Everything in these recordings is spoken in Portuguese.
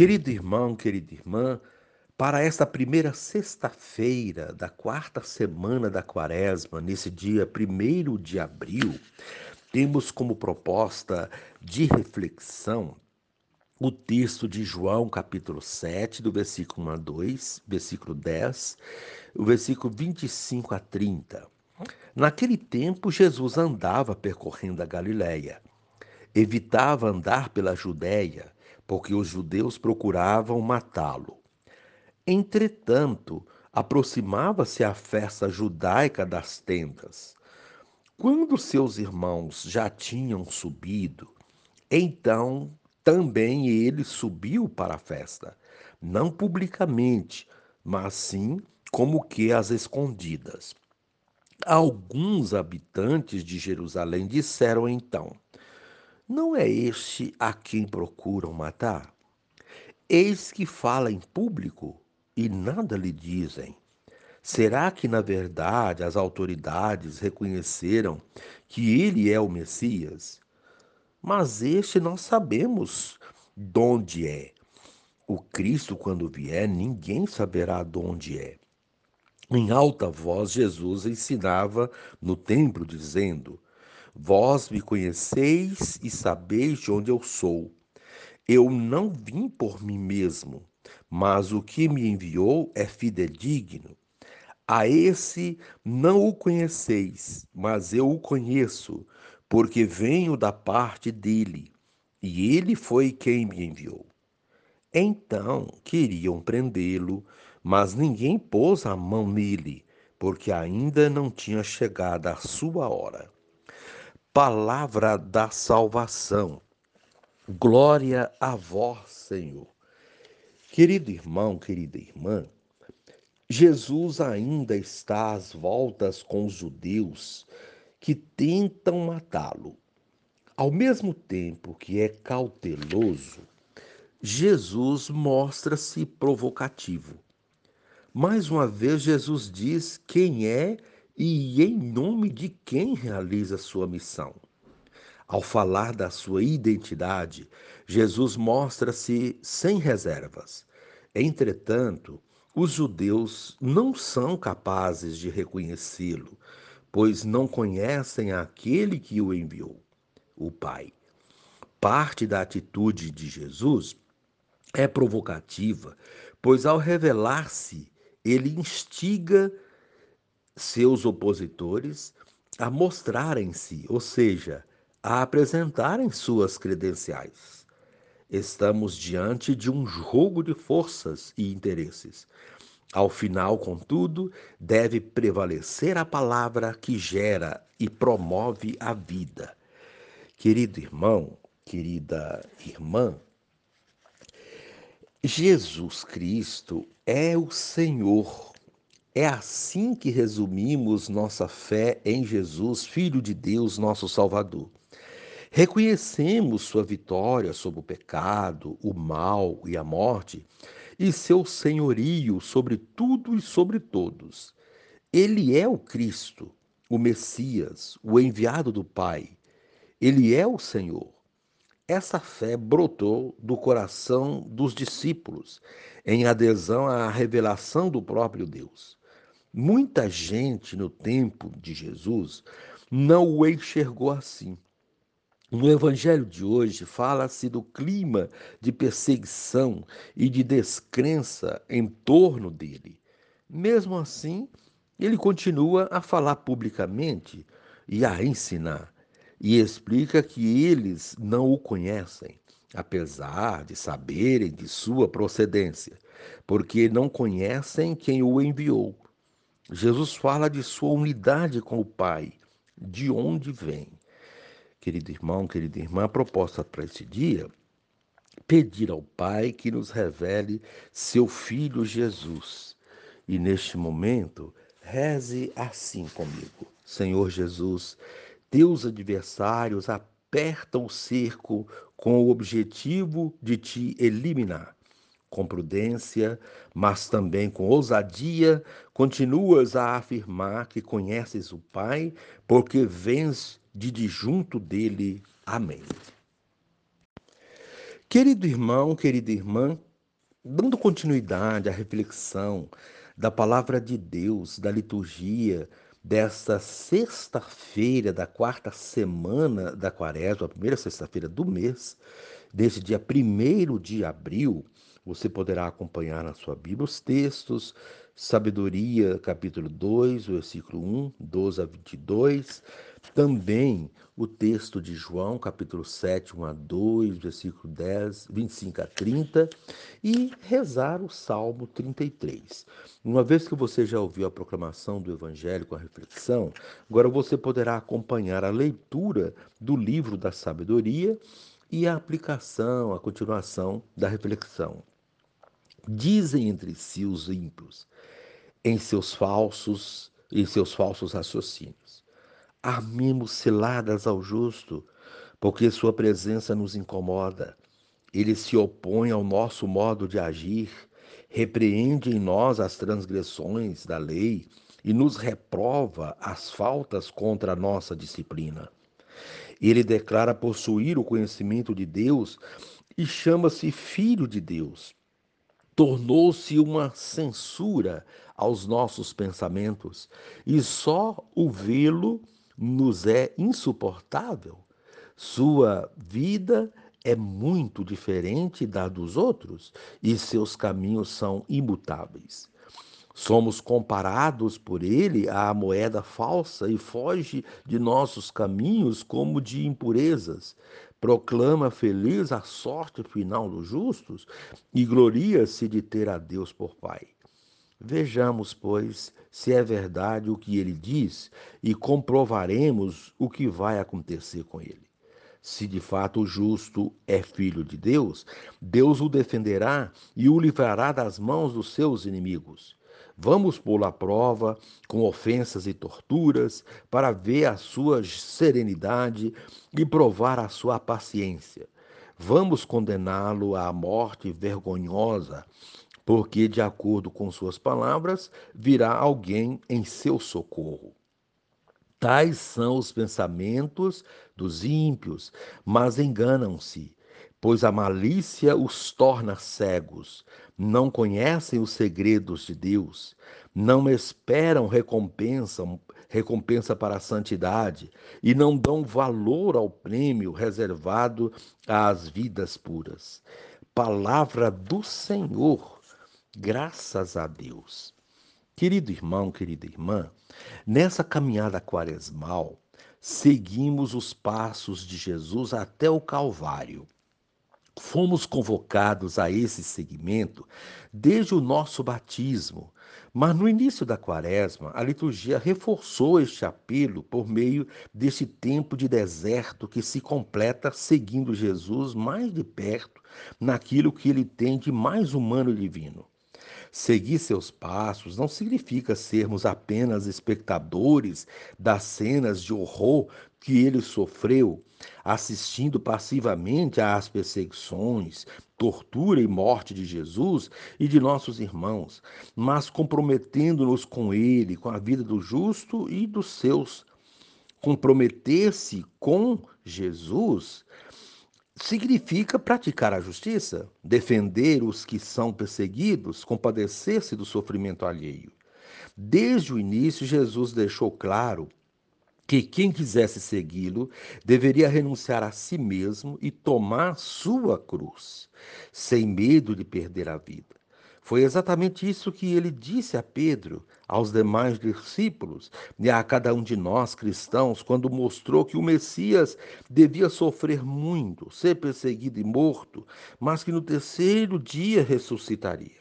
Querido irmão, querida irmã, para esta primeira sexta-feira da quarta semana da quaresma, nesse dia 1 de abril, temos como proposta de reflexão o texto de João, capítulo 7, do versículo 1 a 2, versículo 10, o versículo 25 a 30. Naquele tempo, Jesus andava percorrendo a Galiléia. Evitava andar pela Judéia porque os judeus procuravam matá-lo. Entretanto, aproximava-se a festa judaica das tendas. Quando seus irmãos já tinham subido, então também ele subiu para a festa, não publicamente, mas sim como que às escondidas. Alguns habitantes de Jerusalém disseram então: não é este a quem procuram matar? Eis que fala em público e nada lhe dizem. Será que, na verdade, as autoridades reconheceram que ele é o Messias? Mas este nós sabemos de onde é. O Cristo, quando vier, ninguém saberá de onde é. Em alta voz, Jesus ensinava no templo, dizendo: Vós me conheceis e sabeis de onde eu sou. Eu não vim por mim mesmo, mas o que me enviou é fidedigno. A esse não o conheceis, mas eu o conheço, porque venho da parte dele, e ele foi quem me enviou. Então queriam prendê-lo, mas ninguém pôs a mão nele, porque ainda não tinha chegado a sua hora palavra da salvação. Glória a vós, Senhor. Querido irmão, querida irmã, Jesus ainda está às voltas com os judeus que tentam matá-lo. Ao mesmo tempo que é cauteloso, Jesus mostra-se provocativo. Mais uma vez, Jesus diz quem é e em nome de quem realiza sua missão. Ao falar da sua identidade, Jesus mostra-se sem reservas. Entretanto, os judeus não são capazes de reconhecê-lo, pois não conhecem aquele que o enviou, o Pai. Parte da atitude de Jesus é provocativa, pois ao revelar-se, ele instiga seus opositores a mostrarem-se, ou seja, a apresentarem suas credenciais. Estamos diante de um jogo de forças e interesses. Ao final, contudo, deve prevalecer a palavra que gera e promove a vida. Querido irmão, querida irmã, Jesus Cristo é o Senhor é assim que resumimos nossa fé em Jesus, Filho de Deus, nosso Salvador. Reconhecemos sua vitória sobre o pecado, o mal e a morte, e seu senhorio sobre tudo e sobre todos. Ele é o Cristo, o Messias, o enviado do Pai. Ele é o Senhor. Essa fé brotou do coração dos discípulos, em adesão à revelação do próprio Deus. Muita gente no tempo de Jesus não o enxergou assim. No evangelho de hoje, fala-se do clima de perseguição e de descrença em torno dele. Mesmo assim, ele continua a falar publicamente e a ensinar, e explica que eles não o conhecem, apesar de saberem de sua procedência, porque não conhecem quem o enviou. Jesus fala de sua unidade com o Pai, de onde vem. Querido irmão, querida irmã, a proposta para esse dia pedir ao Pai que nos revele seu Filho Jesus. E neste momento, reze assim comigo: Senhor Jesus, teus adversários apertam o cerco com o objetivo de te eliminar com prudência, mas também com ousadia, continuas a afirmar que conheces o Pai, porque vens de, junto dele. Amém. Querido irmão, querida irmã, Dando continuidade à reflexão da palavra de Deus, da liturgia desta sexta-feira da quarta semana da quaresma, a primeira sexta-feira do mês, desse dia 1 de abril, você poderá acompanhar na sua Bíblia os textos, Sabedoria, capítulo 2, versículo 1, 12 a 22, também o texto de João, capítulo 7, 1 a 2, versículo 10, 25 a 30, e rezar o Salmo 33. Uma vez que você já ouviu a proclamação do Evangelho com a reflexão, agora você poderá acompanhar a leitura do livro da sabedoria e a aplicação, a continuação da reflexão. Dizem entre si os ímpios, em seus falsos, em seus falsos raciocínios. Armemos ciladas ao justo, porque sua presença nos incomoda. Ele se opõe ao nosso modo de agir, repreende em nós as transgressões da lei e nos reprova as faltas contra a nossa disciplina. Ele declara possuir o conhecimento de Deus e chama-se Filho de Deus. Tornou-se uma censura aos nossos pensamentos e só o vê-lo nos é insuportável. Sua vida é muito diferente da dos outros e seus caminhos são imutáveis. Somos comparados por ele à moeda falsa e foge de nossos caminhos como de impurezas. Proclama feliz a sorte final dos justos e gloria-se de ter a Deus por Pai. Vejamos, pois, se é verdade o que ele diz e comprovaremos o que vai acontecer com ele. Se de fato o justo é filho de Deus, Deus o defenderá e o livrará das mãos dos seus inimigos. Vamos pô-lo à prova com ofensas e torturas para ver a sua serenidade e provar a sua paciência. Vamos condená-lo à morte vergonhosa, porque, de acordo com suas palavras, virá alguém em seu socorro. Tais são os pensamentos dos ímpios, mas enganam-se pois a malícia os torna cegos, não conhecem os segredos de Deus, não esperam recompensa, recompensa para a santidade e não dão valor ao prêmio reservado às vidas puras. Palavra do Senhor, graças a Deus. Querido irmão, querida irmã, nessa caminhada quaresmal, seguimos os passos de Jesus até o Calvário. Fomos convocados a esse segmento desde o nosso batismo, mas no início da quaresma, a liturgia reforçou este apelo por meio deste tempo de deserto que se completa seguindo Jesus mais de perto naquilo que ele tem de mais humano e divino. Seguir seus passos não significa sermos apenas espectadores das cenas de horror que ele sofreu, assistindo passivamente às perseguições, tortura e morte de Jesus e de nossos irmãos, mas comprometendo-nos com ele, com a vida do justo e dos seus. Comprometer-se com Jesus significa praticar a justiça, defender os que são perseguidos, compadecer-se do sofrimento alheio. Desde o início, Jesus deixou claro que quem quisesse segui-lo deveria renunciar a si mesmo e tomar sua cruz, sem medo de perder a vida. Foi exatamente isso que ele disse a Pedro, aos demais discípulos e a cada um de nós cristãos, quando mostrou que o Messias devia sofrer muito, ser perseguido e morto, mas que no terceiro dia ressuscitaria.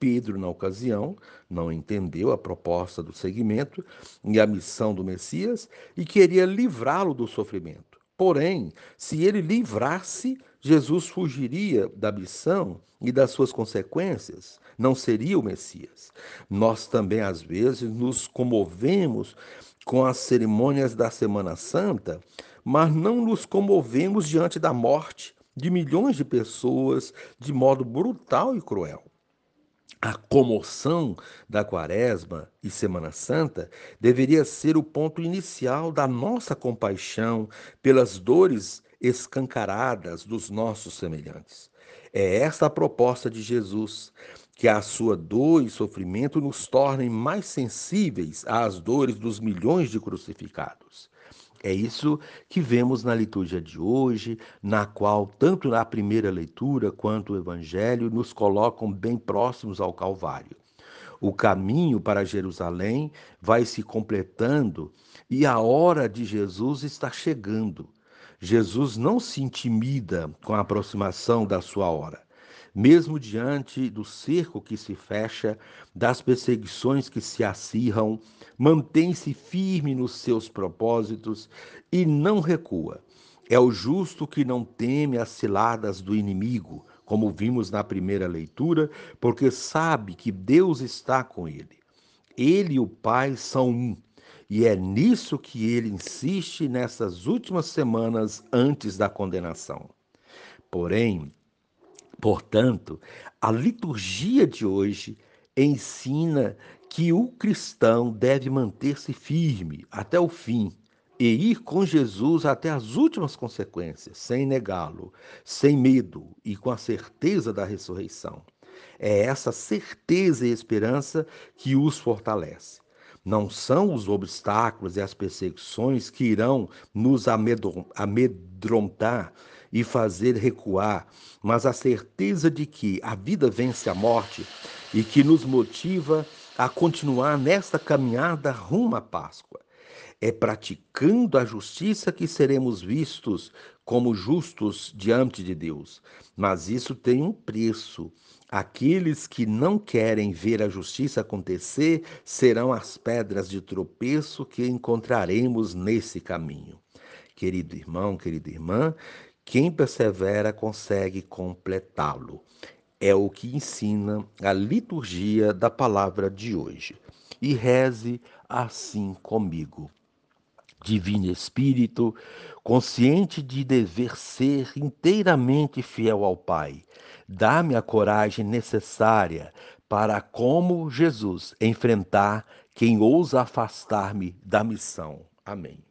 Pedro, na ocasião, não entendeu a proposta do seguimento e a missão do Messias e queria livrá-lo do sofrimento. Porém, se ele livrasse, Jesus fugiria da missão e das suas consequências, não seria o Messias. Nós também, às vezes, nos comovemos com as cerimônias da Semana Santa, mas não nos comovemos diante da morte de milhões de pessoas de modo brutal e cruel. A comoção da Quaresma e Semana Santa deveria ser o ponto inicial da nossa compaixão pelas dores escancaradas dos nossos semelhantes. É esta a proposta de Jesus, que a sua dor e sofrimento nos tornem mais sensíveis às dores dos milhões de crucificados. É isso que vemos na liturgia de hoje, na qual tanto na primeira leitura quanto o evangelho nos colocam bem próximos ao Calvário. O caminho para Jerusalém vai se completando e a hora de Jesus está chegando. Jesus não se intimida com a aproximação da sua hora. Mesmo diante do cerco que se fecha, das perseguições que se acirram, mantém-se firme nos seus propósitos e não recua. É o justo que não teme as ciladas do inimigo, como vimos na primeira leitura, porque sabe que Deus está com ele. Ele e o Pai são um e é nisso que ele insiste nessas últimas semanas antes da condenação. Porém, portanto, a liturgia de hoje ensina que o cristão deve manter-se firme até o fim e ir com Jesus até as últimas consequências, sem negá-lo, sem medo e com a certeza da ressurreição. É essa certeza e esperança que os fortalece. Não são os obstáculos e as perseguições que irão nos amedrontar e fazer recuar, mas a certeza de que a vida vence a morte e que nos motiva a continuar nesta caminhada rumo à Páscoa. É praticando a justiça que seremos vistos como justos diante de Deus. Mas isso tem um preço. Aqueles que não querem ver a justiça acontecer serão as pedras de tropeço que encontraremos nesse caminho. Querido irmão, querida irmã, quem persevera consegue completá-lo. É o que ensina a liturgia da palavra de hoje. E reze assim comigo. Divino Espírito, consciente de dever ser inteiramente fiel ao Pai, dá-me a coragem necessária para, como Jesus, enfrentar quem ousa afastar-me da missão. Amém.